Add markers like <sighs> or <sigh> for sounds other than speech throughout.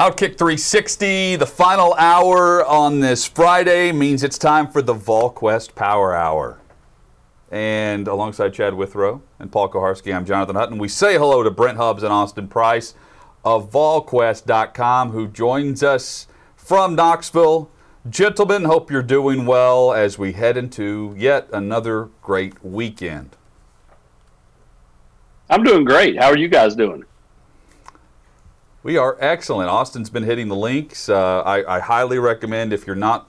Outkick 360, the final hour on this Friday means it's time for the VolQuest Power Hour. And alongside Chad Withrow and Paul Kuharsky, I'm Jonathan Hutton. We say hello to Brent Hubbs and Austin Price of VolQuest.com, who joins us from Knoxville. Gentlemen, hope you're doing well as we head into yet another great weekend. I'm doing great. How are you guys doing? We are excellent. Austin's been hitting the links. Uh, I, I, highly recommend if you're not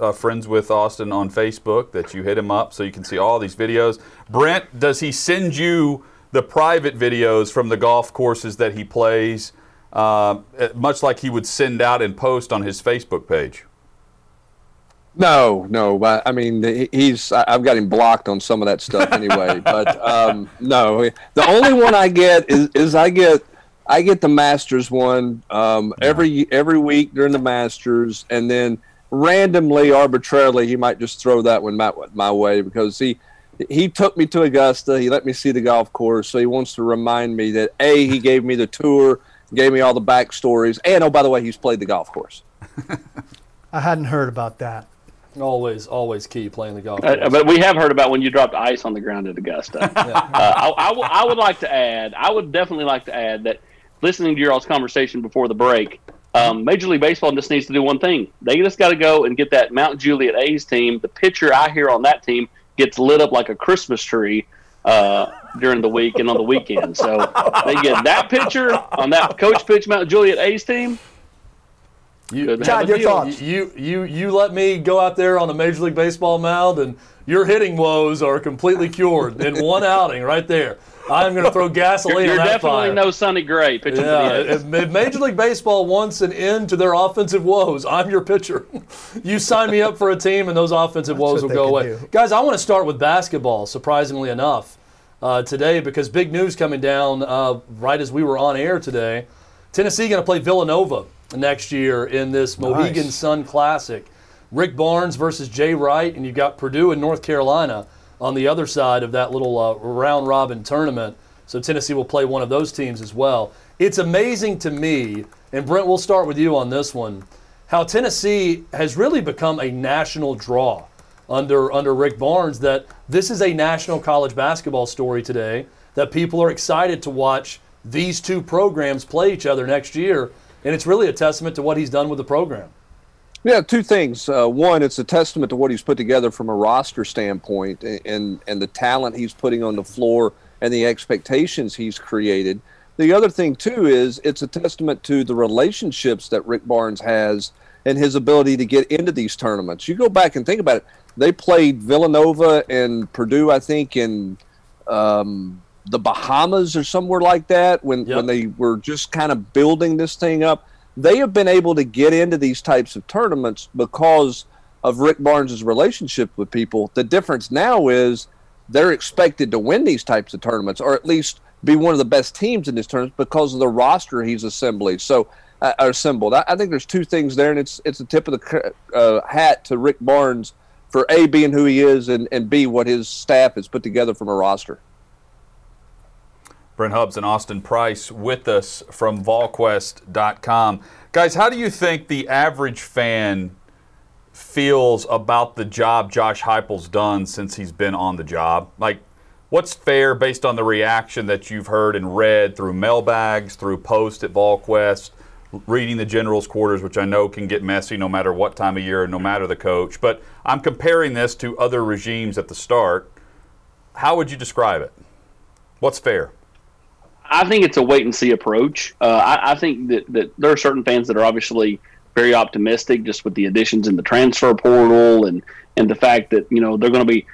uh, friends with Austin on Facebook that you hit him up so you can see all these videos. Brent, does he send you the private videos from the golf courses that he plays, uh, much like he would send out and post on his Facebook page? No, no. I mean, he's. I've got him blocked on some of that stuff anyway. <laughs> but um, no, the only one I get is, is I get I get the Masters one um, every every week during the Masters, and then randomly, arbitrarily, he might just throw that one my, my way because he he took me to Augusta. He let me see the golf course, so he wants to remind me that a he gave me the tour, gave me all the backstories, and oh by the way, he's played the golf course. <laughs> I hadn't heard about that. Always, always key playing the golf. Uh, but we have heard about when you dropped ice on the ground at Augusta. <laughs> yeah. uh, I, I, w- I would like to add, I would definitely like to add that listening to your all's conversation before the break, um, Major League Baseball just needs to do one thing. They just got to go and get that Mount Juliet A's team. The pitcher I hear on that team gets lit up like a Christmas tree uh, during the week and on the weekend. So they get that pitcher on that coach pitch Mount Juliet A's team. You, Chad, your thoughts? You, you, you let me go out there on a Major League Baseball mound, and your hitting woes are completely cured in one outing right there. I'm going to throw gasoline you're, you're on that definitely no Sonny Gray pitching yeah, if, if Major League Baseball wants an end to their offensive woes, I'm your pitcher. you sign me up for a team, and those offensive That's woes will go away. Do. Guys, I want to start with basketball. Surprisingly enough, uh, today because big news coming down uh, right as we were on air today. Tennessee going to play Villanova next year in this Mohegan nice. Sun Classic. Rick Barnes versus Jay Wright, and you've got Purdue and North Carolina on the other side of that little uh, round robin tournament. So Tennessee will play one of those teams as well. It's amazing to me, and Brent, we'll start with you on this one, how Tennessee has really become a national draw under under Rick Barnes. That this is a national college basketball story today. That people are excited to watch these two programs play each other next year, and it's really a testament to what he's done with the program. Yeah, two things. Uh, one, it's a testament to what he's put together from a roster standpoint and, and the talent he's putting on the floor and the expectations he's created. The other thing, too, is it's a testament to the relationships that Rick Barnes has and his ability to get into these tournaments. You go back and think about it. They played Villanova and Purdue, I think, in um, the Bahamas or somewhere like that when, yep. when they were just kind of building this thing up they have been able to get into these types of tournaments because of Rick Barnes' relationship with people. The difference now is they're expected to win these types of tournaments, or at least be one of the best teams in this tournament because of the roster he's assembling. So, uh, assembled. I, I, think there's two things there, and it's it's a tip of the uh, hat to Rick Barnes for a being who he is, and and b what his staff has put together from a roster. Brent Hubbs and Austin Price with us from VolQuest.com. Guys, how do you think the average fan feels about the job Josh Heupel's done since he's been on the job? Like, what's fair based on the reaction that you've heard and read through mailbags, through posts at VolQuest, reading the general's quarters, which I know can get messy no matter what time of year, no matter the coach. But I'm comparing this to other regimes at the start. How would you describe it? What's fair? I think it's a wait and see approach. Uh, I, I, think that, that there are certain fans that are obviously very optimistic just with the additions in the transfer portal and, and the fact that, you know, they're going to be,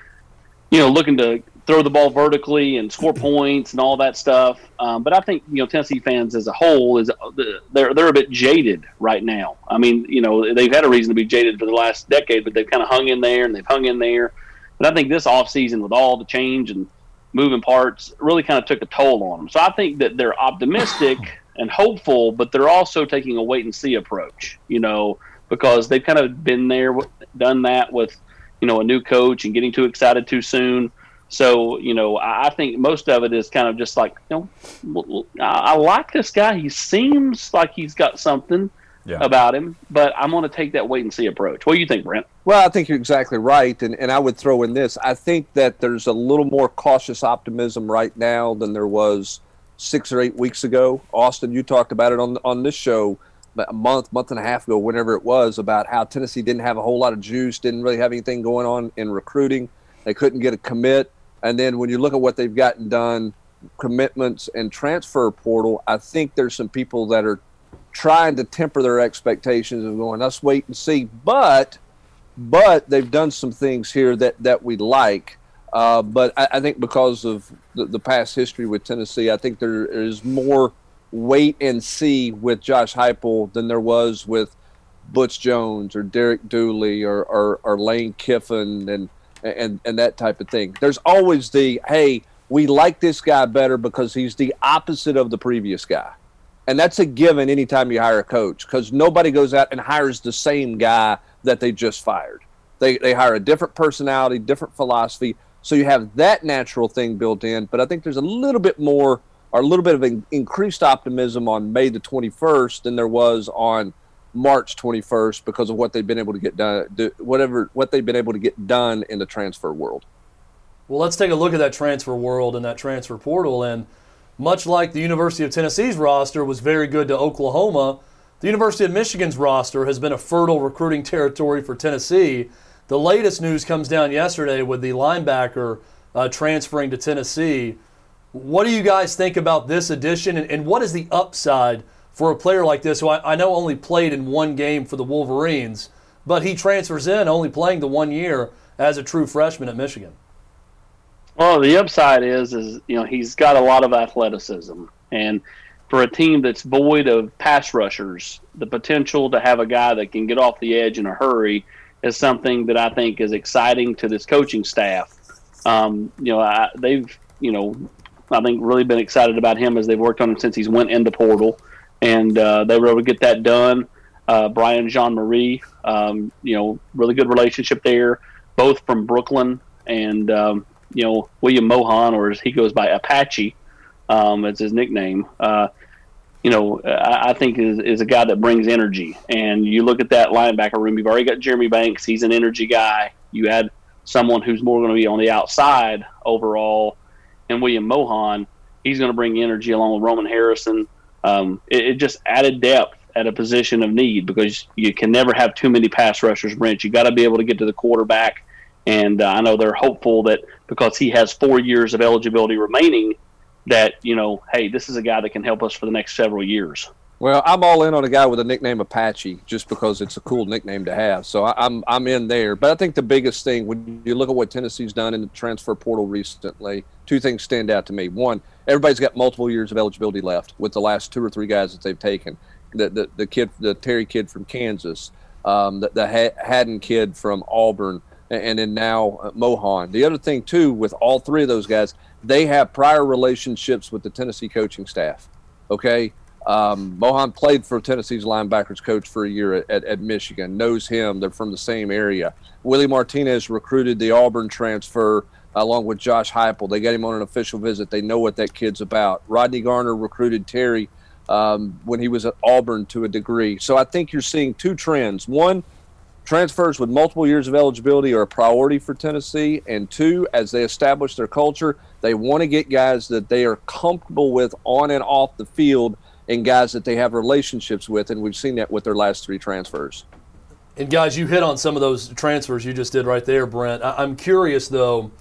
you know, looking to throw the ball vertically and score points and all that stuff. Um, but I think, you know, Tennessee fans as a whole is they're, they're a bit jaded right now. I mean, you know, they've had a reason to be jaded for the last decade, but they've kind of hung in there and they've hung in there. But I think this offseason with all the change and – moving parts really kind of took a toll on them. So I think that they're optimistic <sighs> and hopeful, but they're also taking a wait and see approach, you know, because they've kind of been there, done that with, you know, a new coach and getting too excited too soon. So, you know, I, I think most of it is kind of just like, you know, I, I like this guy. He seems like he's got something yeah. about him, but I'm going to take that wait and see approach. What do you think, Brent? Well, I think you're exactly right. And, and I would throw in this I think that there's a little more cautious optimism right now than there was six or eight weeks ago. Austin, you talked about it on, on this show a month, month and a half ago, whenever it was, about how Tennessee didn't have a whole lot of juice, didn't really have anything going on in recruiting. They couldn't get a commit. And then when you look at what they've gotten done, commitments and transfer portal, I think there's some people that are trying to temper their expectations and going, let's wait and see. But but they've done some things here that that we like. Uh, but I, I, think because of the, the, past history with Tennessee, I think there is more wait and see with Josh Heupel than there was with Butch Jones or Derek Dooley or, or, or Lane Kiffin and, and and that type of thing. There's always the hey, we like this guy better because he's the opposite of the previous guy. And that's a given anytime you hire a coach because nobody goes out and hires the same guy that they just fired. They, they hire a different personality, different philosophy. So you have that natural thing built in. But I think there's a little bit more or a little bit of an increased optimism on May the 21st than there was on March 21st because of what they've been able to get done, whatever what they've been able to get done in the transfer world. Well, let's take a look at that transfer world and that transfer portal. And much like the University of Tennessee's roster was very good to Oklahoma, the University of Michigan's roster has been a fertile recruiting territory for Tennessee. The latest news comes down yesterday with the linebacker uh, transferring to Tennessee. What do you guys think about this addition, and, and what is the upside for a player like this who I, I know only played in one game for the Wolverines, but he transfers in only playing the one year as a true freshman at Michigan? Well, the upside is is you know he's got a lot of athleticism, and for a team that's void of pass rushers, the potential to have a guy that can get off the edge in a hurry is something that I think is exciting to this coaching staff. Um, you know, I, they've you know I think really been excited about him as they've worked on him since he's went into portal, and uh, they were able to get that done. Uh, Brian Jean-Mary, um, you know, really good relationship there, both from Brooklyn and um, you know William Mohan, or as he goes by Apache, um, as his nickname. Uh, you know, I, I, think is, is a guy that brings energy. And you look at that linebacker room. You've already got Jeremy Banks. He's an energy guy. You add someone who's more going to be on the outside overall, and William Mohan. He's going to bring energy along with Roman Harrison. Um, it, it, just added depth at a position of need because you can never have too many pass rushers, Brent. You got to be able to get to the quarterback and uh, I know they're hopeful that because he has four years of eligibility remaining, that you know, hey, this is a guy that can help us for the next several years. Well, I'm all in on a guy with a nickname Apache just because it's a cool nickname to have. So I, I'm I'm in there. But I think the biggest thing when you look at what Tennessee's done in the transfer portal recently, two things stand out to me. One, everybody's got multiple years of eligibility left with the last two or three guys that they've taken. The the, the kid, the Terry kid from Kansas, um, the, the Haddon kid from Auburn and then now uh, Mohan. The other thing too, with all three of those guys, they have prior relationships with the Tennessee coaching staff. Okay, um, Mohan played for Tennessee's linebackers coach for a year at, at, at, Michigan, knows him. They're from the same area. Willie Martinez recruited the Auburn transfer along with Josh Heupel. They got him on an official visit. They know what that kid's about. Rodney Garner recruited Terry um, when he was at Auburn to a degree. So I think you're seeing two trends. One, Transfers with multiple years of eligibility are a priority for Tennessee. And two, as they establish their culture, they want to get guys that they are comfortable with on and off the field and guys that they have relationships with. And we've seen that with their last three transfers. And guys, you hit on some of those transfers you just did right there, Brent. I'm curious, though,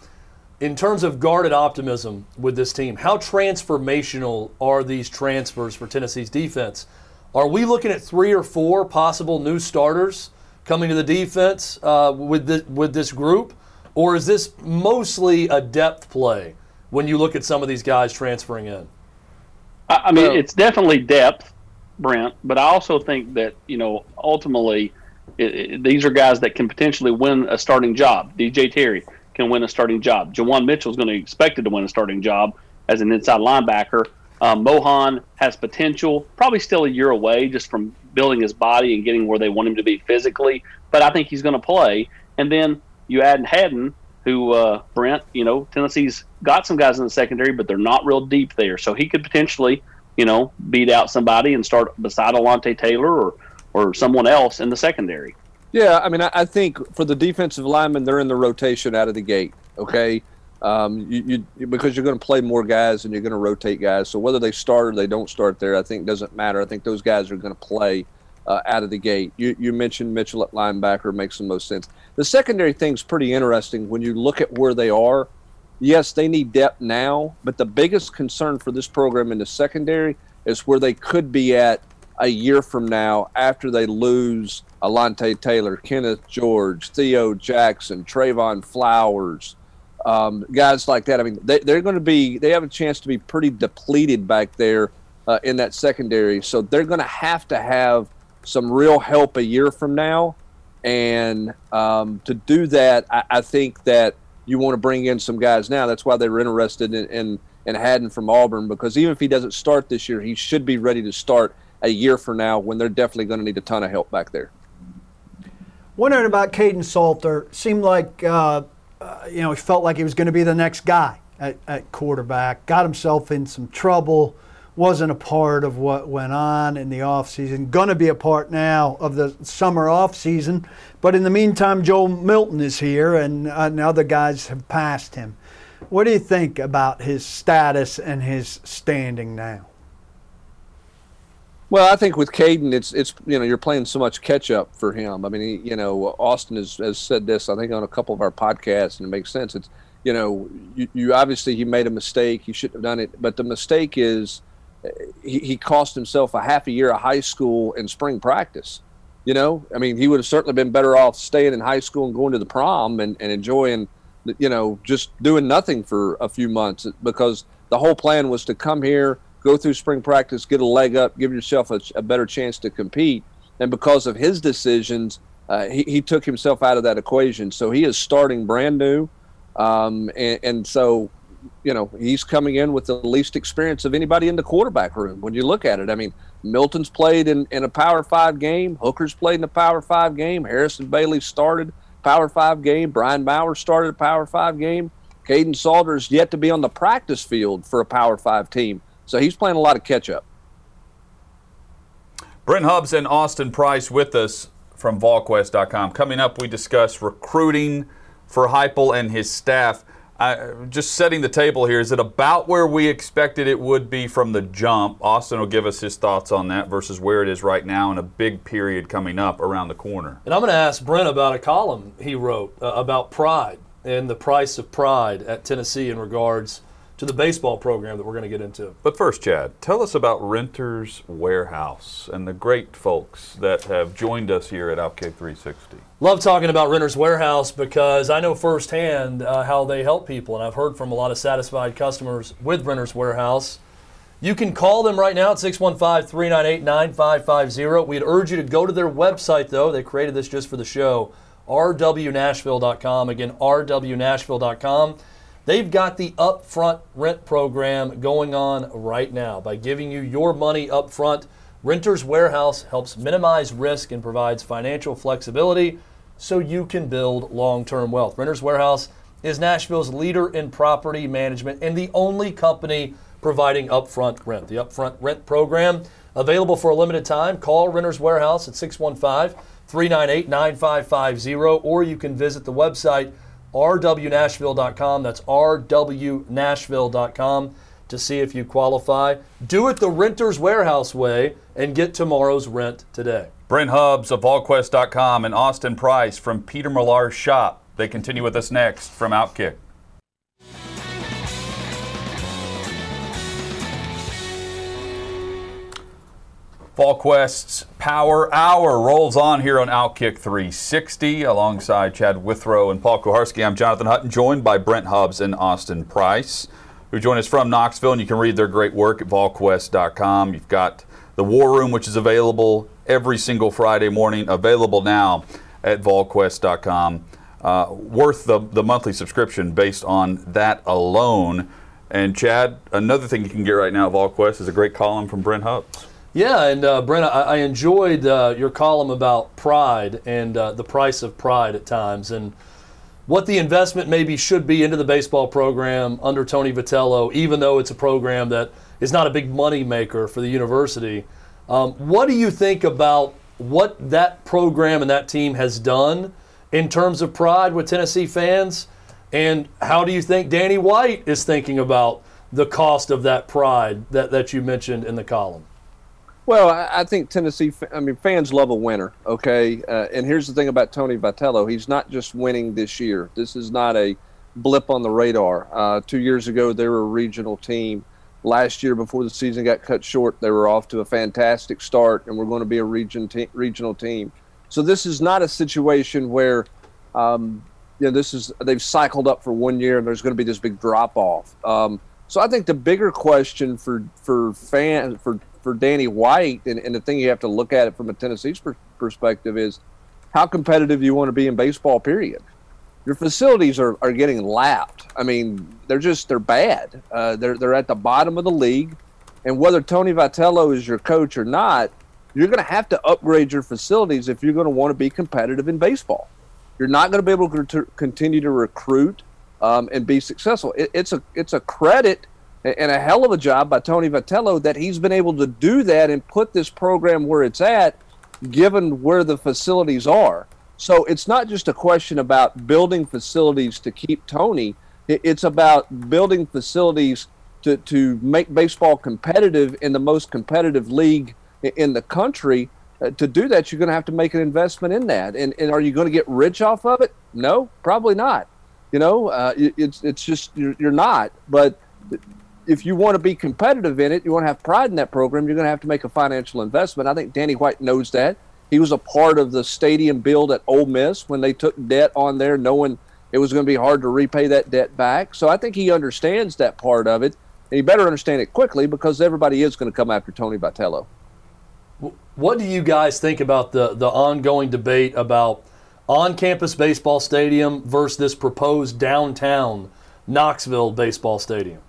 in terms of guarded optimism with this team, how transformational are these transfers for Tennessee's defense? Are we looking at three or four possible new starters coming to the defense uh, with this, with this group, or is this mostly a depth play when you look at some of these guys transferring in? I mean, it's definitely depth, Brent, but I also think that you know ultimately it, it, these are guys that can potentially win a starting job. DJ Terry can win a starting job. Juwan Mitchell is going to be expected to win a starting job as an inside linebacker. Um, Mohan has potential, probably still a year away just from building his body and getting where they want him to be physically. But I think he's going to play. And then you add Haddon, who uh, Brent, you know, Tennessee's got some guys in the secondary, but they're not real deep there. So he could potentially, you know, beat out somebody and start beside Alontae Taylor or or someone else in the secondary. Yeah, I mean, I, I think for the defensive linemen, they're in the rotation out of the gate. Okay, um, you, you, because you're going to play more guys and you're going to rotate guys. So whether they start or they don't start there, I think doesn't matter. I think those guys are going to play uh, out of the gate. You, you mentioned Mitchell at linebacker makes the most sense. The secondary thing's pretty interesting when you look at where they are. Yes, they need depth now, but the biggest concern for this program in the secondary is where they could be at a year from now after they lose Alontae Taylor, Kenneth George, Theo Jackson, Trevon Flowers, um, guys like that. I mean, they, are going to be, they have a chance to be pretty depleted back there uh, in that secondary. So they're going to have to have some real help a year from now. And um, to do that, I, I, think that you want to bring in some guys now. That's why they were interested in, in, in Haddon from Auburn, because even if he doesn't start this year, he should be ready to start a year from now when they're definitely going to need a ton of help back there. Wondering about Kaidon Salter. Seemed like, uh, uh, you know, he felt like he was going to be the next guy at, at quarterback. Got himself in some trouble wasn't a part of what went on in the offseason, going to be a part now of the summer offseason. But in the meantime, Joe Milton is here and, uh, and other guys have passed him. What do you think about his status and his standing now? Well, I think with Kaidon, it's it's you know you're playing so much catch up for him. I mean, he, you know, Austin has, has said this I think on a couple of our podcasts, and it makes sense. It's you know, you, you obviously he made a mistake. He shouldn't have done it, but the mistake is eh, he, he cost himself a half a year of high school and spring practice. You know, I mean, he would have certainly been better off staying in high school and going to the prom and, and enjoying, you know, just doing nothing for a few months because the whole plan was to come here, go through spring practice, get a leg up, give yourself a, a better chance to compete. And because of his decisions, uh, he, he took himself out of that equation. So he is starting brand new. Um, and, and so you know, he's coming in with the least experience of anybody in the quarterback room. When you look at it, I mean, Milton's played in, in a Power Five game, Hooker's played in a Power Five game, Harrison Bailey started Power Five game, Brian Maurer started a Power Five game. Kaidon Salter's yet to be on the practice field for a Power Five team, so he's playing a lot of catch up. Brent Hubbs and Austin Price with us from VolQuest.com. Coming up, we discuss recruiting for Heupel and his staff. I, just setting the table here, is it about where we expected it would be from the jump? Austin will give us his thoughts on that versus where it is right now and a big period coming up around the corner. And I'm going to ask Brent about a column he wrote uh, about pride and the price of pride at Tennessee in regards – to the baseball program that we're going to get into. But first, Chad, tell us about Renters Warehouse and the great folks that have joined us here at Outkick 360. Love talking about Renters Warehouse because I know firsthand uh, how they help people, and I've heard from a lot of satisfied customers with Renters Warehouse. You can call them right now at 615 398 9550. We'd urge you to go to their website, though. They created this just for the show rwnashville.com. Again, rwnashville.com. They've got the upfront rent program going on right now. By giving you your money upfront. Renters Warehouse helps minimize risk and provides financial flexibility so you can build long term wealth. Renters Warehouse is Nashville's leader in property management and the only company providing upfront rent. The upfront rent program available for a limited time. Call Renters Warehouse at 615 398 9550 or you can visit the website rwnashville.com. That's rwnashville.com to see if you qualify. Do it the Renters Warehouse way and get tomorrow's rent today. Brent Hubbs of VolQuest.com and Austin Price from Peter Millar's shop. They continue with us next from Outkick. VolQuest's Power Hour rolls on here on Outkick 360 alongside Chad Withrow and Paul Kuharsky. I'm Jonathan Hutton, joined by Brent Hubbs and Austin Price, who join us from Knoxville, and you can read their great work at VolQuest.com. You've got the War Room, which is available every single Friday morning, available now at VolQuest.com. Uh, worth the, the monthly subscription based on that alone. And Chad, another thing you can get right now at VolQuest is a great column from Brent Hubbs. Yeah, and uh, I, I enjoyed uh, your column about pride and uh, the price of pride at times. And what the investment maybe should be into the baseball program under Tony Vitello, even though it's a program that is not a big money maker for the university. Um, what do you think about what that program and that team has done in terms of pride with Tennessee fans? And how do you think Danny White is thinking about the cost of that pride that, that you mentioned in the column? Well, I think Tennessee. I mean, fans love a winner. Okay, uh, and here's the thing about Tony Vitello: he's not just winning this year. This is not a blip on the radar. Uh, two years ago, they were a regional team. Last year, before the season got cut short, they were off to a fantastic start, and we're going to be a region te- regional team. So this is not a situation where, um, you know, this is they've cycled up for one year and there's going to be this big drop off. Um, so I think the bigger question for for fan for for Danny White and, and the thing you have to look at it from a Tennessee's per- perspective is how competitive you want to be in baseball. Period. Your facilities are, are getting lapped. I mean, they're just they're bad. Uh, they're they're at the bottom of the league, and whether Tony Vitello is your coach or not, you're going to have to upgrade your facilities if you're going to want to be competitive in baseball. You're not going to be able to continue to recruit um, and be successful. It, it's a it's a credit and a hell of a job by Tony Vitello that he's been able to do that and put this program where it's at, given where the facilities are. So it's not just a question about building facilities to keep Tony. It's about building facilities to, to make baseball competitive in the most competitive league in the country. Uh, to do that, you're going to have to make an investment in that. And, and are you going to get rich off of it? No, probably not. You know, uh, it's it's just you're, you're not. But if you want to be competitive in it, you want to have pride in that program, you're going to have to make a financial investment. I think Danny White knows that. He was a part of the stadium build at Ole Miss when they took debt on there, knowing it was going to be hard to repay that debt back. So I think he understands that part of it, and he better understand it quickly because everybody is going to come after Tony Vitello. What do you guys think about the the ongoing debate about on-campus baseball stadium versus this proposed downtown Knoxville baseball stadium?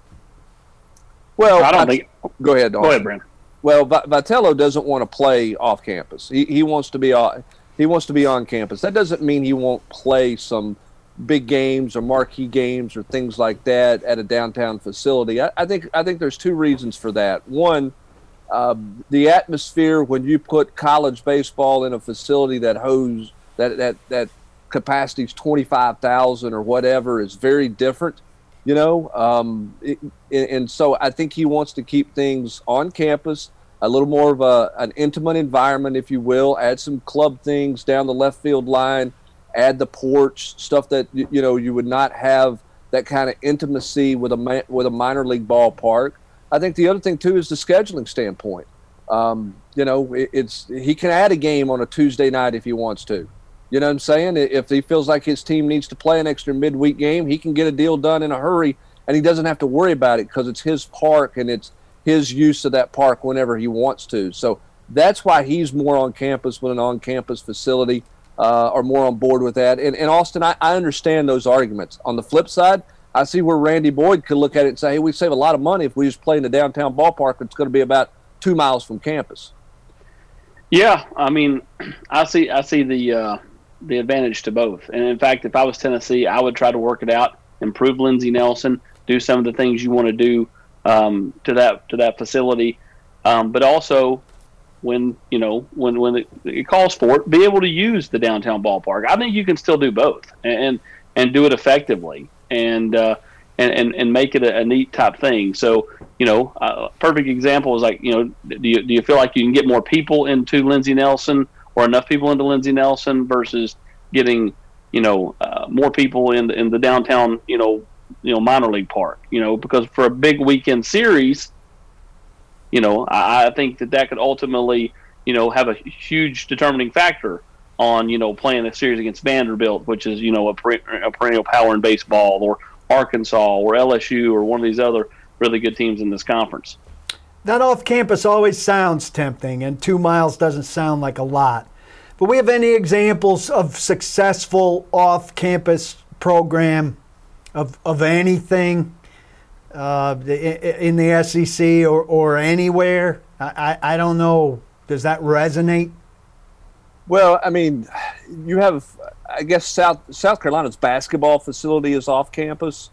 Well, I don't think. Go ahead. Go ahead, Brandon. Well, Vitello doesn't want to play off campus. He, he wants to be on. He wants to be on campus. That doesn't mean he won't play some big games or marquee games or things like that at a downtown facility. I, I think I think there's two reasons for that. One, uh, the atmosphere when you put college baseball in a facility that hose that that that capacity is twenty five thousand or whatever is very different you know um, it, and so i think he wants to keep things on campus a little more of a, an intimate environment if you will add some club things down the left field line add the porch stuff that you know you would not have that kind of intimacy with a with a minor league ballpark. I think the other thing too is the scheduling standpoint. Um, you know it, it's he can add a game on a tuesday night if he wants to you know what I'm saying? If he feels like his team needs to play an extra midweek game, he can get a deal done in a hurry, and he doesn't have to worry about it because it's his park and it's his use of that park whenever he wants to. So that's why he's more on campus with an on-campus facility, uh, or more on board with that. And, and Austin, I, I understand those arguments. On the flip side, I see where Randy Boyd could look at it and say, "Hey, we save a lot of money if we just play in the downtown ballpark. It's going to be about two miles from campus." Yeah, I mean, <clears throat> I see. I see the. Uh the advantage to both. And in fact, if I was Tennessee, I would try to work it out, improve Lindsey Nelson, do some of the things you want to do um, to that to that facility, um, but also when you know when when it, it, calls for it, be able to use the downtown ballpark. I think you can still do both and and do it effectively and uh, and, and and make it a, a, neat type thing. So you know, a perfect example is like you know, do you do you feel like you can get more people into Lindsey Nelson? Or enough people into Lindsey Nelson versus getting you know uh, more people in the, in the downtown you know you know minor league park you know because for a big weekend series you know I, I think that that could ultimately you know have a huge determining factor on you know playing a series against Vanderbilt which is you know a, a perennial power in baseball or Arkansas or LSU or one of these other really good teams in this conference that off campus always sounds tempting, and two miles doesn't sound like a lot. But we have any examples of successful off campus program of, of anything uh, in the SEC or, or anywhere? I, I don't know. Does that resonate? Well, I mean, you have, I guess South South Carolina's basketball facility is off campus,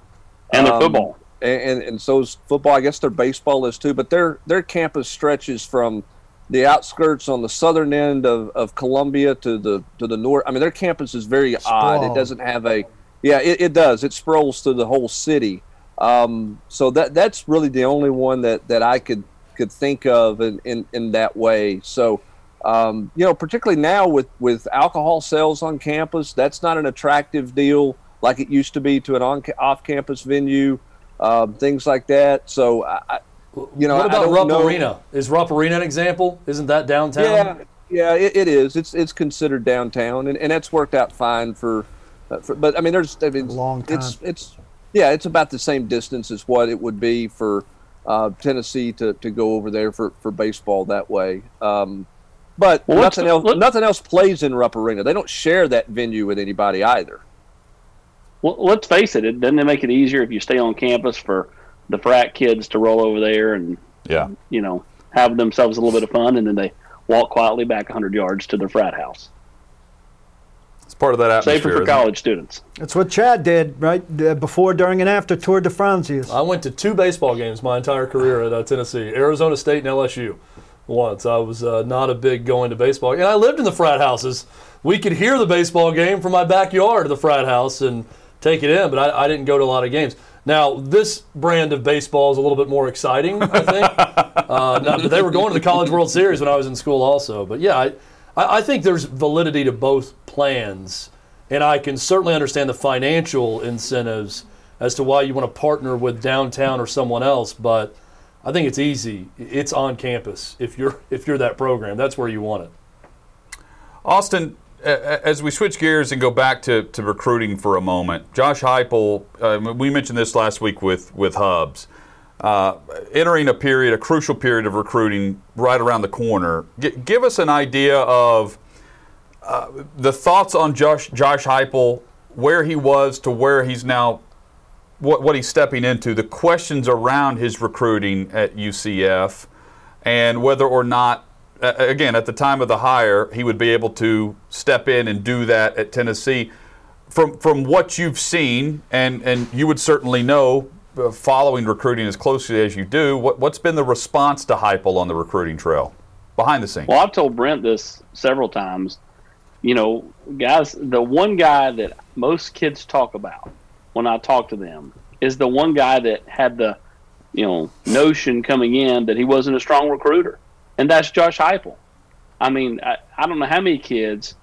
and their um, football, and, and and so is football. I guess their baseball is too, but their their campus stretches from the outskirts on the southern end of, of Columbia to the to the north. I mean, their campus is very Sprawl. odd. It doesn't have a yeah, it, it does. It sprawls through the whole city. Um, so that that's really the only one that, that I could could think of in, in, in that way. So um, you know, particularly now with, with alcohol sales on campus, that's not an attractive deal like it used to be to an on, off-campus venue, um, things like that. So, I, you know, what about Rupp know. Arena? Is Rupp Arena an example? Isn't that downtown? Yeah, yeah, it, it is. It's it's considered downtown, and, and that's worked out fine for, uh, for. But I mean, there's I mean, long time. It's it's yeah, it's about the same distance as what it would be for uh, Tennessee to, to go over there for, for baseball that way. Um, but well, nothing else. Look, nothing else plays in Rupp Arena. They don't share that venue with anybody either. Well, let's face it. It doesn't it make it easier if you stay on campus for the frat kids to roll over there and yeah, you know, have themselves a little bit of fun, and then they walk quietly back 100 yards to their frat house. It's part of that atmosphere. Safer for college it? students. That's what Chad did, right? Uh, before, during, and after Tour de France. I went to two baseball games my entire career at uh, Tennessee, Arizona State and LSU once. I was uh, not a big going to baseball, and I lived in the frat houses. We could hear the baseball game from my backyard of the frat house and take it in, but I, I didn't go to a lot of games. Now, this brand of baseball is a little bit more exciting, I think. <laughs> uh, not, they were going to the College World Series when I was in school, also. But yeah, I, I think there's validity to both plans, and I can certainly understand the financial incentives as to why you want to partner with downtown or someone else. But I think it's easy. It's on campus if you're if you're that program. That's where you want it. Austin, as we switch gears and go back to, to recruiting for a moment, Josh Heupel, uh, we mentioned this last week with with Hubbs, uh, entering a period, a crucial period of recruiting right around the corner. G- give us an idea of uh, the thoughts on Josh Josh Heupel, where he was to where he's now what, what he's stepping into, the questions around his recruiting at UCF, and whether or not, again, at the time of the hire, he would be able to step in and do that at Tennessee. From from what you've seen, and and you would certainly know, uh, following recruiting as closely as you do, what what's been the response to Heupel on the recruiting trail, behind the scenes? Well, I've told Brent this several times. You know, guys, the one guy that most kids talk about when I talk to them is the one guy that had the you know notion coming in that he wasn't a strong recruiter, and that's Josh Heupel. I mean, I, I don't know how many kids.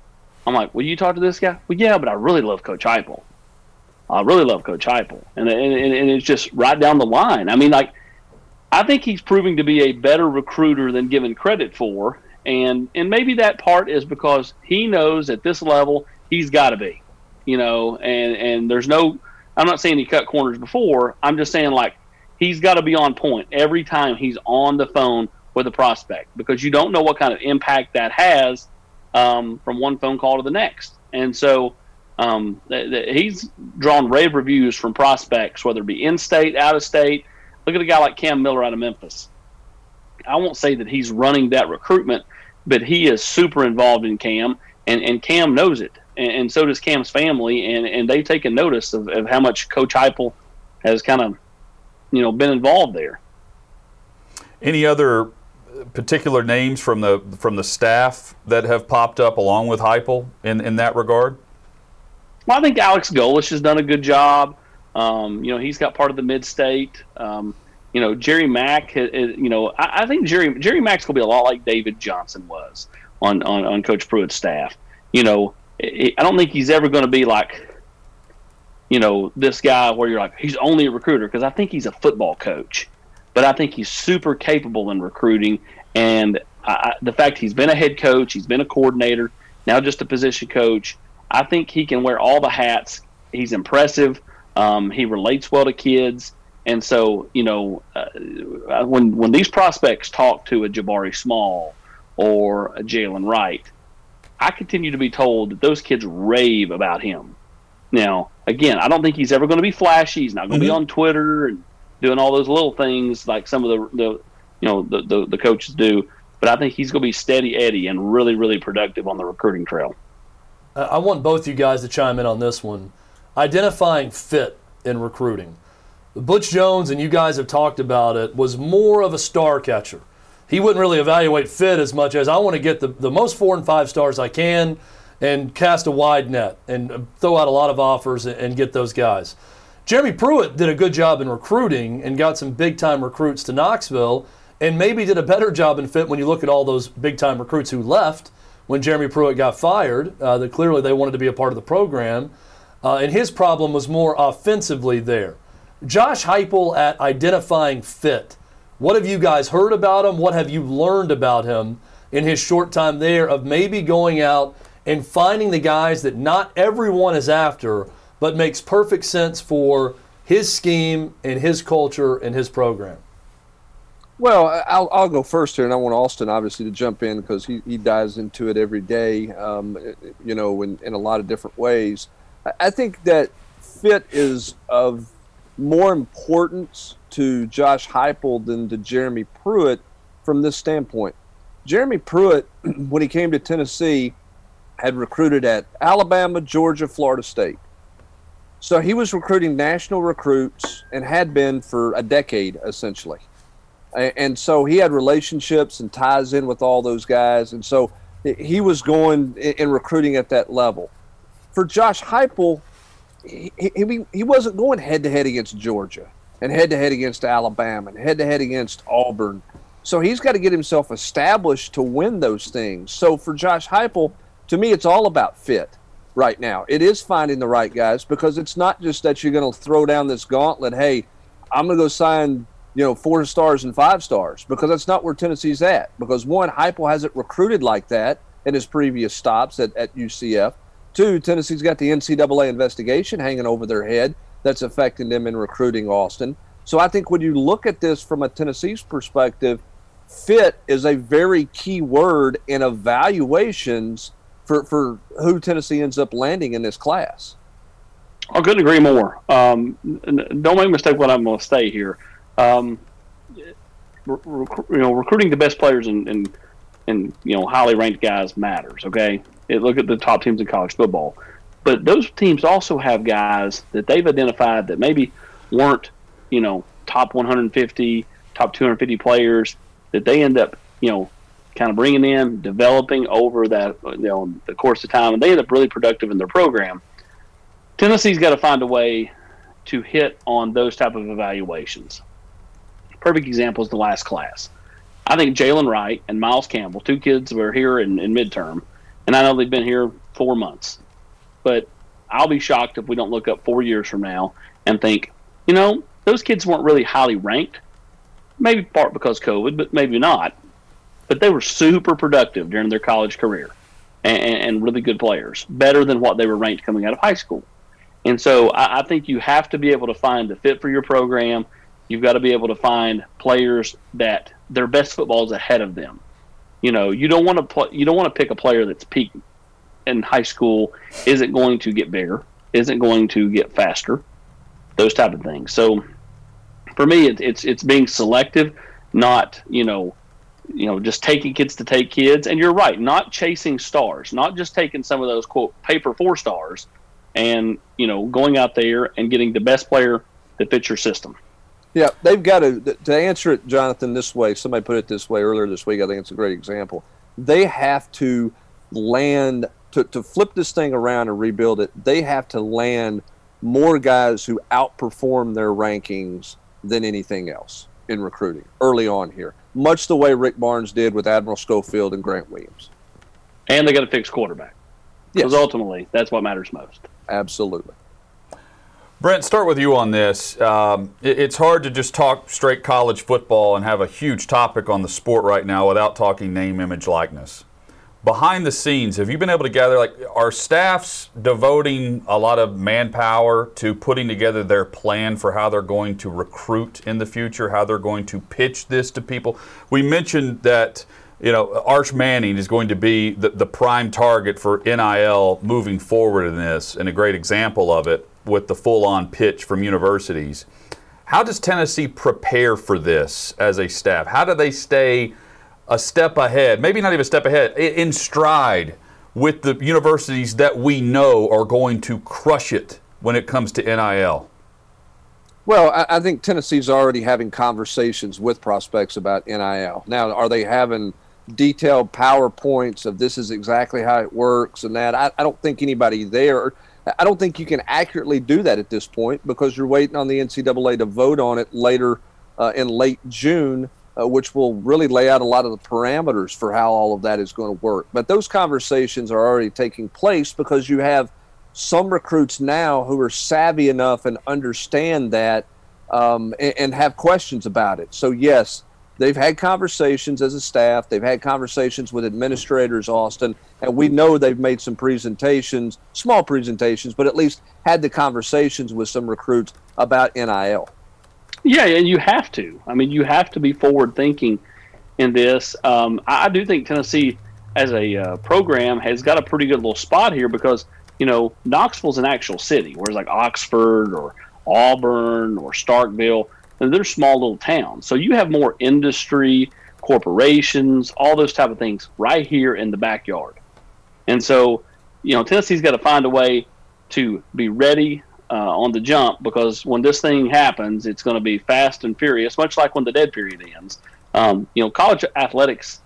I'm like, will you talk to this guy? Well, yeah, but I really love Coach Heupel. I really love Coach Heupel, and, and and it's just right down the line. I mean, like, I think he's proving to be a better recruiter than given credit for, and and maybe that part is because he knows at this level he's got to be, you know, and and there's no I'm not saying he cut corners before. I'm just saying like he's got to be on point every time he's on the phone with a prospect because you don't know what kind of impact that has um, from one phone call to the next. And so um, th- th- he's drawn rave reviews from prospects, whether it be in state, out of state. Look at a guy like Cam Miller out of Memphis. I won't say that he's running that recruitment, but he is super involved in Cam, and, and Cam knows it and, and, so does Cam's family, and, and they've taken notice of, of how much Coach Heupel has kind of, you know, been involved there. Any other particular names from the from the staff that have popped up along with Heupel in, in that regard? Well, I think Alex Golesh has done a good job. Um, you know, he's got part of the mid-state. Um, you know, Jerry Mack. You know, I, I think Jerry Jerry Mack's gonna be a lot like David Johnson was on on, on Coach Pruitt's staff. You know, I don't think he's ever going to be like, you know, this guy where you're like, he's only a recruiter because I think he's a football coach, but I think he's super capable in recruiting. And I, the fact he's been a head coach, he's been a coordinator, now just a position coach, I think he can wear all the hats. He's impressive. Um, he relates well to kids. And so, you know, uh, when when these prospects talk to a Jabari Small or a Jaylen Wright, I continue to be told that those kids rave about him. Now, again, I don't think he's ever going to be flashy. He's not going to mm-hmm. be on Twitter and doing all those little things like some of the, the you know the, the, the coaches do. But I think he's going to be steady Eddie and really really productive on the recruiting trail. Uh, I want both you guys to chime in on this one. Identifying fit in recruiting. Butch Jones, and you guys have talked about it, was more of a star catcher. He wouldn't really evaluate fit as much as I want to get the, the most four and five stars I can and cast a wide net and throw out a lot of offers and get those guys. Jeremy Pruitt did a good job in recruiting and got some big time recruits to Knoxville and maybe did a better job in fit when you look at all those big time recruits who left when Jeremy Pruitt got fired. Uh, that clearly they wanted to be a part of the program. Uh, and his problem was more offensively there. Josh Heupel at identifying fit. What have you guys heard about him? What have you learned about him in his short time there of maybe going out and finding the guys that not everyone is after, but makes perfect sense for his scheme and his culture and his program? Well, I'll, I'll go first here, and I want Austin obviously to jump in because he, he dives into it every day, um, you know, in, in a lot of different ways. I think that fit is of more importance to Josh Heupel than to Jeremy Pruitt from this standpoint. Jeremy Pruitt, <clears throat> when he came to Tennessee, had recruited at Alabama, Georgia, Florida State. So he was recruiting national recruits and had been for a decade essentially. And so he had relationships and ties in with all those guys. And so he was going in recruiting at that level. For Josh Heupel, he, he, he wasn't going head to head against Georgia and head to head against Alabama and head to head against Auburn. So he's got to get himself established to win those things. So for Josh Heupel, to me, it's all about fit right now. It is finding the right guys because it's not just that you're going to throw down this gauntlet. Hey, I'm going to go sign you know four stars and five stars because that's not where Tennessee's at. Because one, Heupel hasn't recruited like that in his previous stops at, at UCF. Two, Tennessee's got the NCAA investigation hanging over their head that's affecting them in recruiting Austin. So I think when you look at this from a Tennessee's perspective, fit is a very key word in evaluations for, for who Tennessee ends up landing in this class. I couldn't agree more. Um, don't make a mistake what I'm going to say here. Um, you know, recruiting the best players and, and and you know highly ranked guys matters. Okay, it, look at the top teams in college football, but those teams also have guys that they've identified that maybe weren't you know top 150, top 250 players that they end up you know kind of bringing in, developing over that you know the course of time, and they end up really productive in their program. Tennessee's got to find a way to hit on those type of evaluations. Perfect example is the last class. I think Jaylen Wright and Miles Campbell, two kids were here in, in midterm, and I know they've been here four months. But I'll be shocked if we don't look up four years from now and think, you know, those kids weren't really highly ranked. Maybe part because COVID, but maybe not. But they were super productive during their college career and, and really good players, better than what they were ranked coming out of high school. And so I, I think you have to be able to find the fit for your program. You've got to be able to find players that their best football is ahead of them. You know, you don't want to play, you don't want to pick a player that's peak in high school isn't going to get bigger, isn't going to get faster, those type of things. So for me, it, it's it's being selective, not you know, you know, just taking kids to take kids. And you're right, not chasing stars, not just taking some of those quote paper four stars, and you know, going out there and getting the best player that fits your system. Yeah, they've got to to answer it, Jonathan. This way, somebody put it this way earlier this week. I think it's a great example. They have to land to, to flip this thing around and rebuild it. They have to land more guys who outperform their rankings than anything else in recruiting early on here, much the way Rick Barnes did with Admiral Schofield and Grant Williams. And they got to fix quarterback because yes. ultimately that's what matters most. Absolutely. Brent, start with you on this. Um, it, it's hard to just talk straight college football and have a huge topic on the sport right now without talking name, image, likeness. Behind the scenes, have you been able to gather, like, are staffs devoting a lot of manpower to putting together their plan for how they're going to recruit in the future, how they're going to pitch this to people? We mentioned that you know, Arch Manning is going to be the, the prime target for NIL moving forward in this, and a great example of it with the full on pitch from universities. How does Tennessee prepare for this as a staff? How do they stay a step ahead, maybe not even a step ahead, in stride with the universities that we know are going to crush it when it comes to NIL? Well, I, I think Tennessee's already having conversations with prospects about NIL. Now, are they having detailed PowerPoints of this is exactly how it works and that? I, I don't think anybody there. I don't think you can accurately do that at this point because you're waiting on the NCAA to vote on it later uh, in late June, uh, which will really lay out a lot of the parameters for how all of that is going to work. But those conversations are already taking place because you have some recruits now who are savvy enough and understand that um, and, and have questions about it. So, yes, they've had conversations as a staff, they've had conversations with administrators, Austin, and we know they've made some presentations, small presentations, but at least had the conversations with some recruits about NIL. Yeah, and you have to. I mean, you have to be forward thinking in this. Um, I, do think Tennessee, as a uh, program, has got a pretty good little spot here because you know Knoxville's an actual city, whereas like Oxford or Auburn or Starkville, they're small little towns. So you have more industry, corporations, all those type of things right here in the backyard. And so, you know, Tennessee's got to find a way to be ready uh, on the jump because when this thing happens, it's going to be fast and furious, much like when the dead period ends. Um, you know, college athletics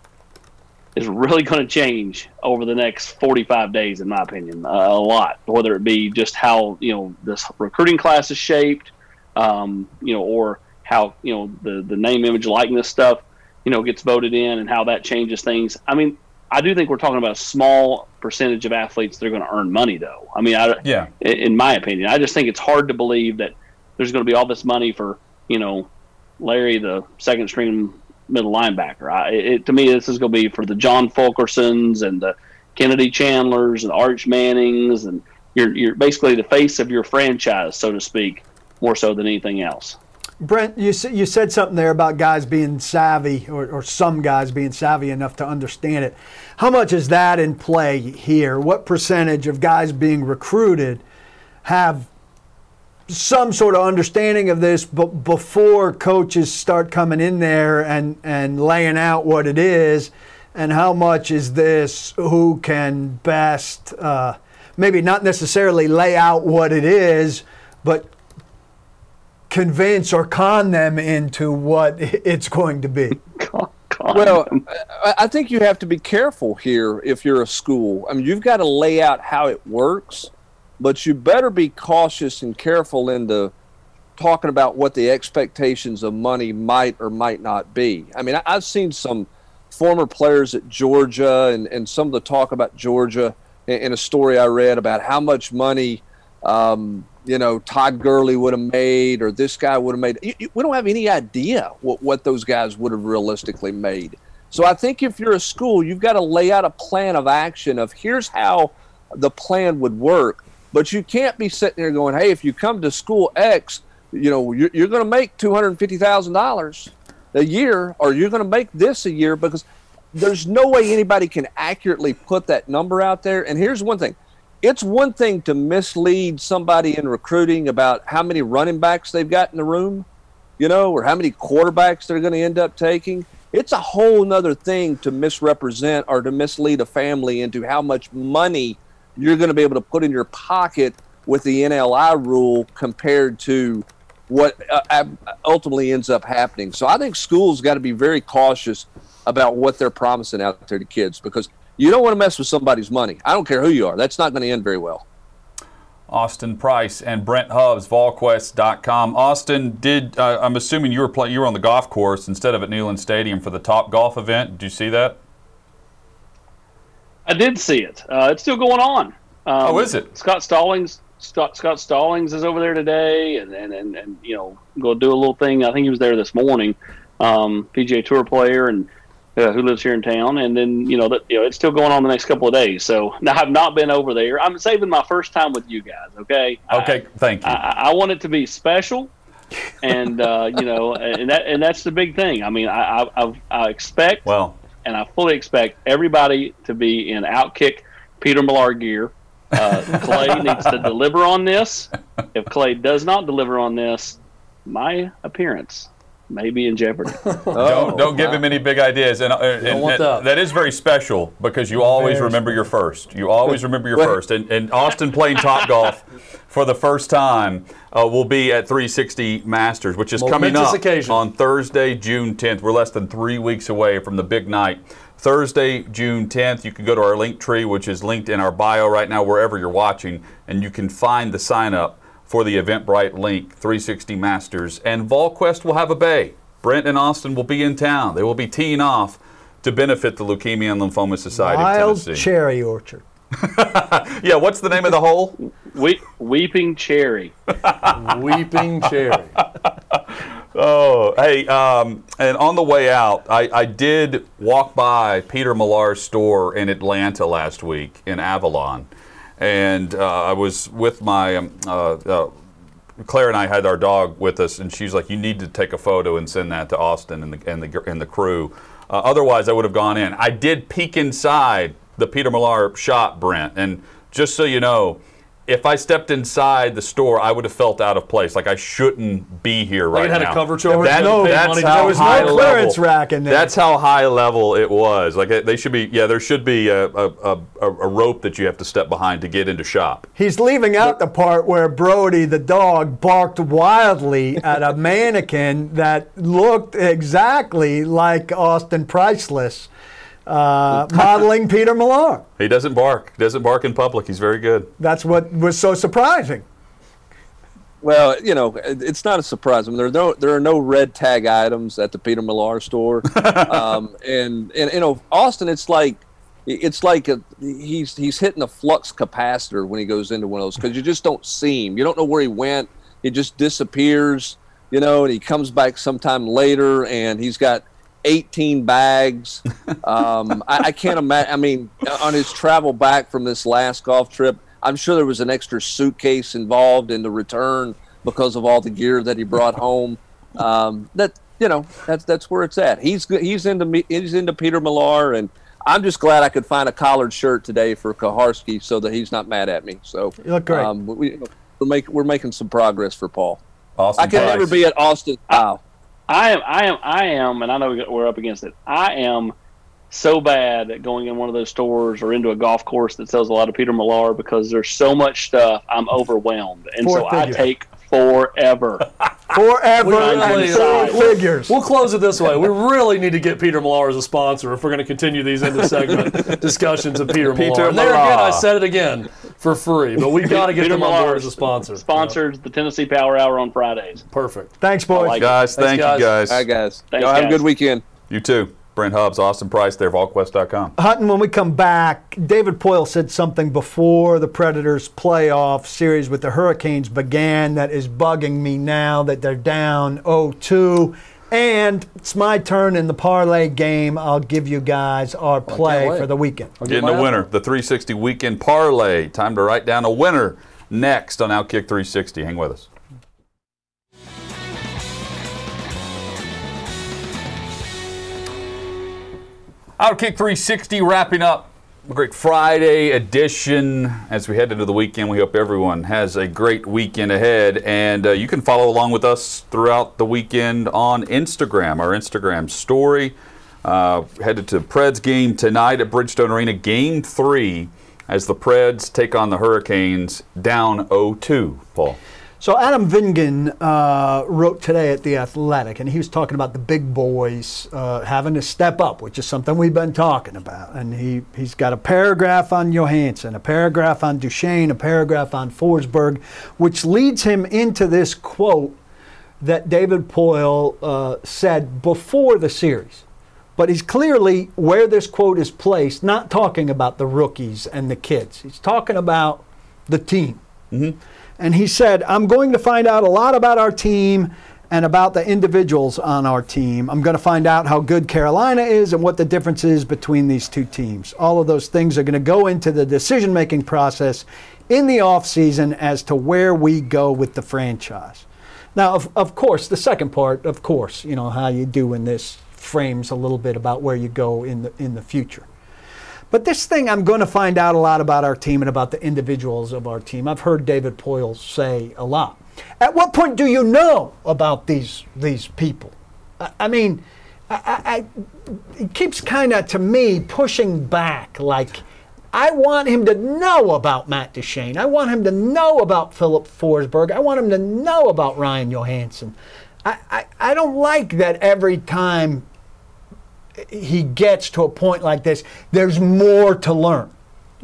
is really going to change over the next 45 days, in my opinion, uh, a lot. Whether it be just how you know this recruiting class is shaped, um, you know, or how you know the the name, image, likeness stuff, you know, gets voted in, and how that changes things. I mean, I do think we're talking about a small percentage of athletes that are going to earn money, though. I mean, I, yeah. In my opinion, I just think it's hard to believe that there's going to be all this money for you know Larry, the second string middle linebacker. I, it, to me, this is going to be for the John Fulkersons and the Kennedy Chandlers and Arch Mannings, and you're you're basically the face of your franchise, so to speak, more so than anything else. Brent, you you said something there about guys being savvy, or, or some guys being savvy enough to understand it. How much is that in play here? What percentage of guys being recruited have some sort of understanding of this but before coaches start coming in there and, and laying out what it is and how much is this who can best uh, maybe not necessarily lay out what it is but convince or con them into what it's going to be. Well i think you have to be careful here if you're a school. I mean you've got to lay out how it works but you better be cautious and careful into talking about what the expectations of money might or might not be. I mean, I've seen some former players at Georgia and, and some of the talk about Georgia in, a story I read about how much money, um, you know, Todd Gurley would have made or this guy would have made. we don't have any idea what, what those guys would have realistically made. So I think if you're a school, you've got to lay out a plan of action of here's how the plan would work but you can't be sitting there going, hey, if you come to school X, you know, you're, you're going to make $250,000 a year or you're going to make this a year because there's no way anybody can accurately put that number out there. And here's one thing it's one thing to mislead somebody in recruiting about how many running backs they've got in the room, you know, or how many quarterbacks they're going to end up taking. It's a whole nother thing to misrepresent or to mislead a family into how much money you're going to be able to put in your pocket with the NLI rule compared to what uh, ultimately ends up happening. So I think schools got to be very cautious about what they're promising out there to kids because you don't want to mess with somebody's money. I don't care who you are. That's not going to end very well. Austin Price and Brent Hubbs, VolQuest.com. Austin, did uh, I'm assuming you were play, you were on the golf course instead of at Neyland Stadium for the Top Golf event. Did you see that? I did see it. Uh, it's still going on. Um, oh, is it? Scott Stallings. Scott, Scott Stallings is over there today, and, and, and, and you know, go do a little thing. I think he was there this morning. Um, PGA Tour player and uh, who lives here in town, and then you know that you know it's still going on the next couple of days. So now I've not been over there. I'm saving my first time with you guys. Okay. Okay. I, thank you. I, I, want it to be special, and uh, you know, <laughs> and that and that's the big thing. I mean, I I, I expect well and I fully expect everybody to be in Outkick Peter Millar gear. Uh, Clay <laughs> needs to deliver on this. If Clay does not deliver on this, my appearance may be in jeopardy. <laughs> don't don't give him any big ideas. And, uh, and, and that. that is very special because you always Very remember your first. You always <laughs> remember your first. And, and Austin playing top golf for the first time uh, will be at 360 Masters, which is coming up occasion. on Thursday, June 10th. We're less than three weeks away from the big night. Thursday, June 10th, you can go to our link tree, which is linked in our bio right now, wherever you're watching, and you can find the sign up for the Eventbrite link, 360 Masters. And VolQuest will have a bay. Brent and Austin will be in town. They will be teeing off to benefit the Leukemia and Lymphoma Society Wild of Tennessee. cherry orchard. <laughs> yeah, what's the name of the hole? we, weeping cherry. <laughs> Weeping cherry. Oh, hey, um, and on the way out, I, I did walk by Peter Millar's store in Atlanta last week in Avalon. And uh, I was with my, um, uh, uh, Claire and I had our dog with us, and she's like, You need to take a photo and send that to Austin and the, and the, and the crew. Uh, otherwise, I would have gone in. I did peek inside the Peter Millar shop, Brent, and just so you know, if I stepped inside the store, I would have felt out of place. Like I shouldn't be here right it had a now. cover charge. That- no- that's money- how there was no high clearance level, rack in there. That's how high level it was. Like they should be. Yeah, there should be a, a, a, a a rope that you have to step behind to get into shop. He's leaving out the part where Brody, the dog, barked wildly at a mannequin that looked exactly like Austin Priceless, uh, modeling Peter Millar. He doesn't bark. He doesn't bark in public. He's very good. That's what was so surprising. Well, you know, it's not a surprise. I mean, there are no there are no red tag items at the Peter Millar store, <laughs> um, and and you know, Austin, it's like it's like a, he's he's hitting a flux capacitor when he goes into one of those because you just don't see him. You don't know where he went. He just disappears, you know, and he comes back sometime later, and he's got 18 bags. Um, I, I can't imagine. I mean, on his travel back from this last golf trip, I'm sure there was an extra suitcase involved in the return because of all the gear that he brought home. Um, that you know, that's that's where it's at. He's good- he's into. He's into Peter Millar, and I'm just glad I could find a collared shirt today for Kuharsky so that he's not mad at me. So You look great. Um, we, we're making we're making some progress for Paul. Austin I can Price. never be at Austin style. I am, I am, I am, and I know we're up against it. I am so bad at going in one of those stores or into a golf course that sells a lot of Peter Millar because there's so much stuff. I'm overwhelmed, and Four so I take forever. <laughs> Forever We and figures. We'll close it this way. We really need to get Peter Millar as a sponsor if we're going to continue these end of segment <laughs> discussions of Peter, Peter Millar. And there again, I said it again for free, but we've got to get Peter them on board as a sponsor. Sponsors the Tennessee Power Hour on Fridays. Perfect. Thanks, boys. like. Guys, Thanks, thank guys. you guys. All right, guys. Thanks, Y'all have a good weekend. You too. Brent Hubbs, Austin Price there, VolQuest.com. Hutton, when we come back, David Poile said something before the Predators playoff series with the Hurricanes began that is bugging me now that they're down 0-2. And it's my turn in the parlay game. I'll give you guys our play for the weekend. Getting a winner, the 360 Weekend Parlay. Time to write down a winner next on Outkick 360. Hang with us. Outkick 360 wrapping up a great Friday edition as we head into the weekend. We hope everyone has a great weekend ahead. And uh, you can follow along with us throughout the weekend on Instagram, our Instagram story. Uh, headed to Preds game tonight at Bridgestone Arena, game three, as the Preds take on the Hurricanes down 0 2. Paul. So Adam Vingan uh, wrote today at the Athletic, and he was talking about the big boys uh, having to step up, which is something we've been talking about. And he he's got a paragraph on Johansen, a paragraph on Duchene, a paragraph on Forsberg, which leads him into this quote that David Poile uh, said before the series. But he's clearly where this quote is placed, not talking about the rookies and the kids. He's talking about the team. And he said, I'm going to find out a lot about our team and about the individuals on our team. I'm going to find out how good Carolina is and what the difference is between these two teams. All of those things are going to go into the decision making process in the offseason as to where we go with the franchise. Now, of, of course, the second part, of course, you know, how you do in this frames a little bit about where you go in the, in the future. But this thing, I'm going to find out a lot about our team and about the individuals of our team. I've heard David Poile say a lot. At what point do you know about these these people? I, I mean, I, I, it keeps kind of, to me, pushing back. Like, I want him to know about Matt Duchene. I want him to know about Filip Forsberg. I want him to know about Ryan Johansen. I, I, I don't like that every time he gets to a point like this, there's more to learn.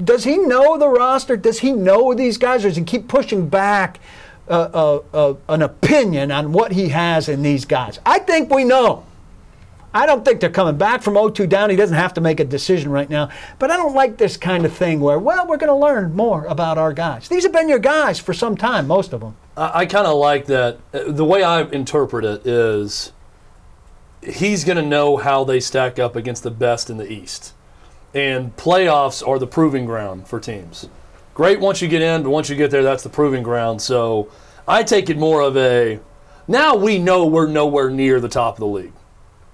Does he know the roster? Does he know these guys? Or does he keep pushing back uh, uh, uh, an opinion on what he has in these guys? I think we know. I don't think they're coming back from 0 2 down. He doesn't have to make a decision right now. But I don't like this kind of thing where, well, we're going to learn more about our guys. These have been your guys for some time, most of them. I, I kind of like that. The way I interpret it is he's going to know how they stack up against the best in the East. And playoffs are the proving ground for teams. Great once you get in, but once you get there, that's the proving ground. So I take it more of a now we know we're nowhere near the top of the league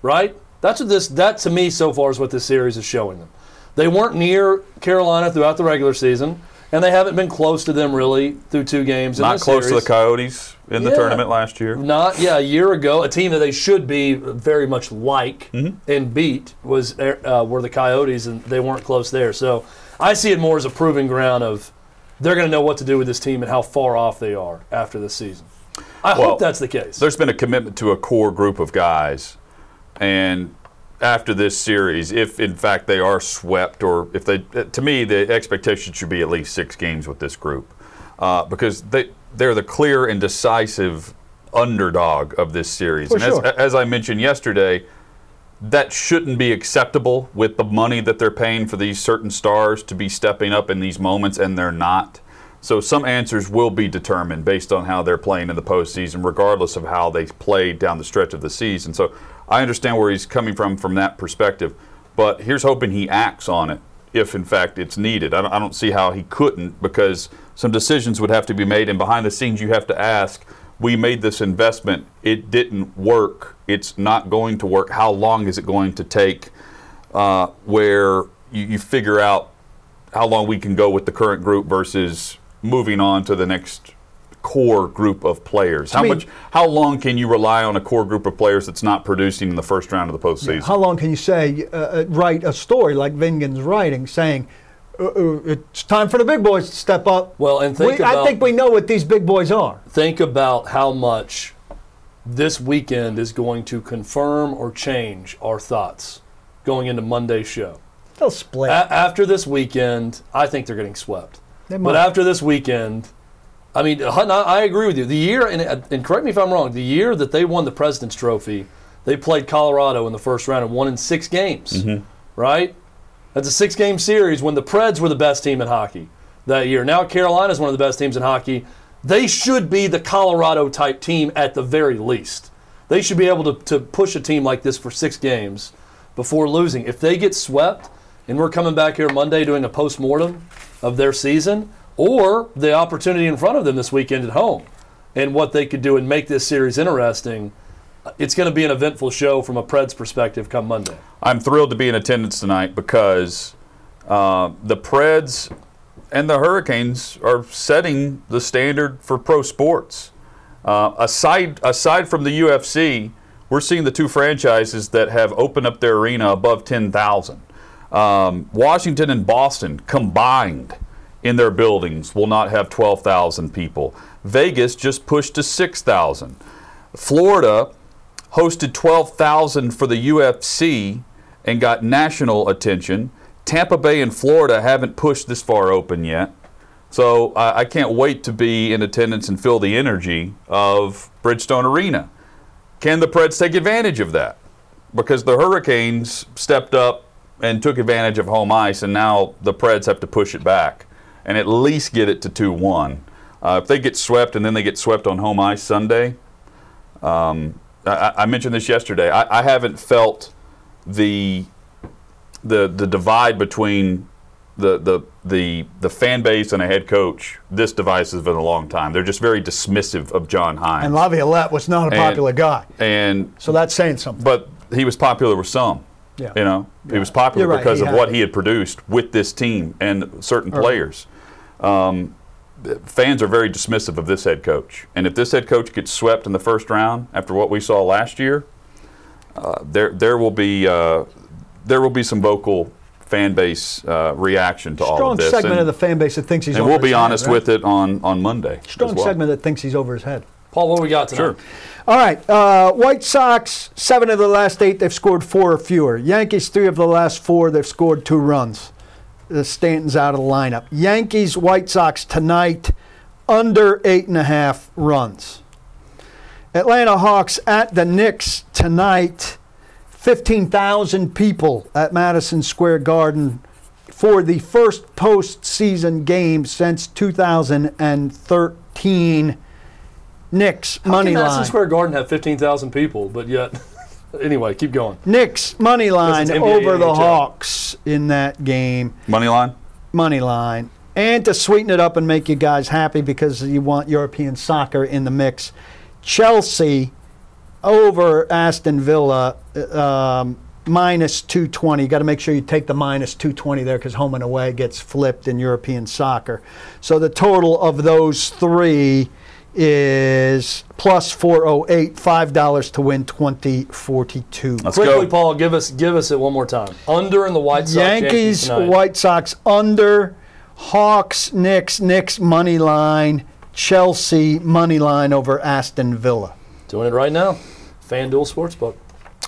right? That's what this. That to me so far is what this series is showing them. They weren't near Carolina throughout the regular season, and they haven't been close to them really through two games. Not close series. to the Coyotes in the tournament last year. Not yeah, a year ago, a team that they should be very much like Mm-hmm. and beat was uh, were the Coyotes, and they weren't close there. So I see it more as a proving ground of they're going to know what to do with this team and how far off they are after this season. I Well, hope that's the case. There's been a commitment to a core group of guys, and after this series, if in fact they are swept, or if they, to me, the expectation should be at least six games with this group, uh, because they they're the clear and decisive underdog of this series. For and sure. as, as I mentioned yesterday, that shouldn't be acceptable with the money that they're paying for these certain stars to be stepping up in these moments, and they're not. So some answers will be determined based on how they're playing in the postseason, regardless of how they played down the stretch of the season. So I understand where he's coming from from that perspective, but here's hoping he acts on it if, in fact, it's needed. I don't, I don't see how he couldn't because some decisions would have to be made, and behind the scenes, you have to ask. We made this investment. It didn't work. It's not going to work. How long is it going to take? Uh, where you, you figure out how long we can go with the current group versus moving on to the next core group of players. How mean- much? How long can you rely on a core group of players that's not producing in the first round of the postseason? How long can you say, uh, uh, write a story like Vingan's writing, saying, uh, uh, it's time for the big boys to step up? Well, and think we, I think we know what these big boys are. think about how much this weekend is going to confirm or change our thoughts going into Monday's show. They'll split. A- after this weekend, I think they're getting swept. They But after this weekend, I mean, uh, Hutton, I I agree with you. The year, and, uh, and correct me if I'm wrong, the year that they won the President's Trophy, they played Colorado in the first round and won in six games, mm-hmm. right? That's a six game series when the Preds were the best team in hockey that year. Now Carolina's one of the best teams in hockey. They should be the Colorado type team at the very least. They should be able to, to push a team like this for six games before losing. If they get swept and we're coming back here Monday doing a post mortem of their season, or the opportunity in front of them this weekend at home and what they could do and make this series interesting, it's going to be an eventful show from a Preds perspective come Monday. I'm thrilled to be in attendance tonight because uh, the Preds and the Hurricanes are setting the standard for pro sports. Uh, aside aside from the UFC, we're seeing the two franchises that have opened up their arena above 10,000. Um, Washington and Boston combined in their buildings will not have 12,000 people. Vegas just pushed to 6,000. Florida hosted 12,000 for the UFC and got national attention. Tampa Bay and Florida haven't pushed this far open yet. So I I can't wait to be in attendance and feel the energy of Bridgestone Arena. Can the Preds take advantage of that? Because the Hurricanes stepped up and took advantage of home ice, and now the Preds have to push it back and at least get it to 2 1. Uh, if they get swept and then they get swept on home ice Sunday, um, I, I mentioned this yesterday. I, I haven't felt the the the divide between the the the the fan base and a head coach this divisive in a long time. They're just very dismissive of John Hynes. and Laviolette was not a And- popular guy. and So that's saying something. but he was popular with some. Yeah. You know, he was popular right, because he of what it. he had produced with this team and certain players. Um, fans are very dismissive of this head coach, and if this head coach gets swept in the first round after what we saw last year, uh, there there will be uh, there will be some vocal fan base uh, reaction to all of this. Strong segment and, of the fan base that thinks he's and over we'll his be head, honest right? with it on on Monday. Strong well. segment that thinks he's over his head. Paul, what we got tonight? Sure. All right, uh, White Sox, seven of the last eight, they've scored four or fewer. Yankees, three of the last four, they've scored two runs. The Stanton's out of the lineup. Yankees, White Sox tonight, under eight and a half runs. Atlanta Hawks at the Knicks tonight, 15,000 people at Madison Square Garden for the first postseason game since 2013. Knicks How money can Madison line. Square Garden have 15,000 people, but yet, anyway, keep going. Knicks money line NBA, over the NHL. Hawks in that game. Money line. Money line. And to sweeten it up and make you guys happy because you want European soccer in the mix, Chelsea over Aston Villa uh, um, minus 220. Got to make sure you take the minus 220 there because home and away gets flipped in European soccer. So the total of those three is plus 408, $5 to win 2042. Let's Quickly, go. Paul, give us give us it one more time. Under in the White Sox. Yankees, tonight. White Sox under, Hawks, Knicks, Knicks money line, Chelsea money line over Aston Villa. Doing it right now. FanDuel Sportsbook.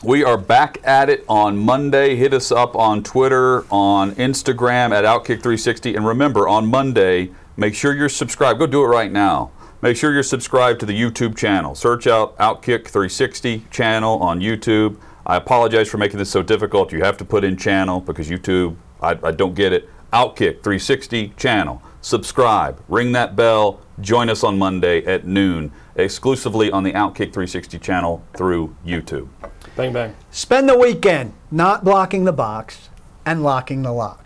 We are back at it on Monday. Hit us up on Twitter, on Instagram at Outkick360. And remember, on Monday, make sure you're subscribed. Go do it right now. Make sure you're subscribed to the YouTube channel. Search out Outkick360 channel on YouTube. I apologize for making this so difficult. You have to put in channel because YouTube, I, I don't get it. Outkick360 channel. Subscribe, ring that bell, join us on Monday at noon, exclusively on the Outkick 360 channel through YouTube. Bang, bang. Spend the weekend not blocking the box and locking the locks.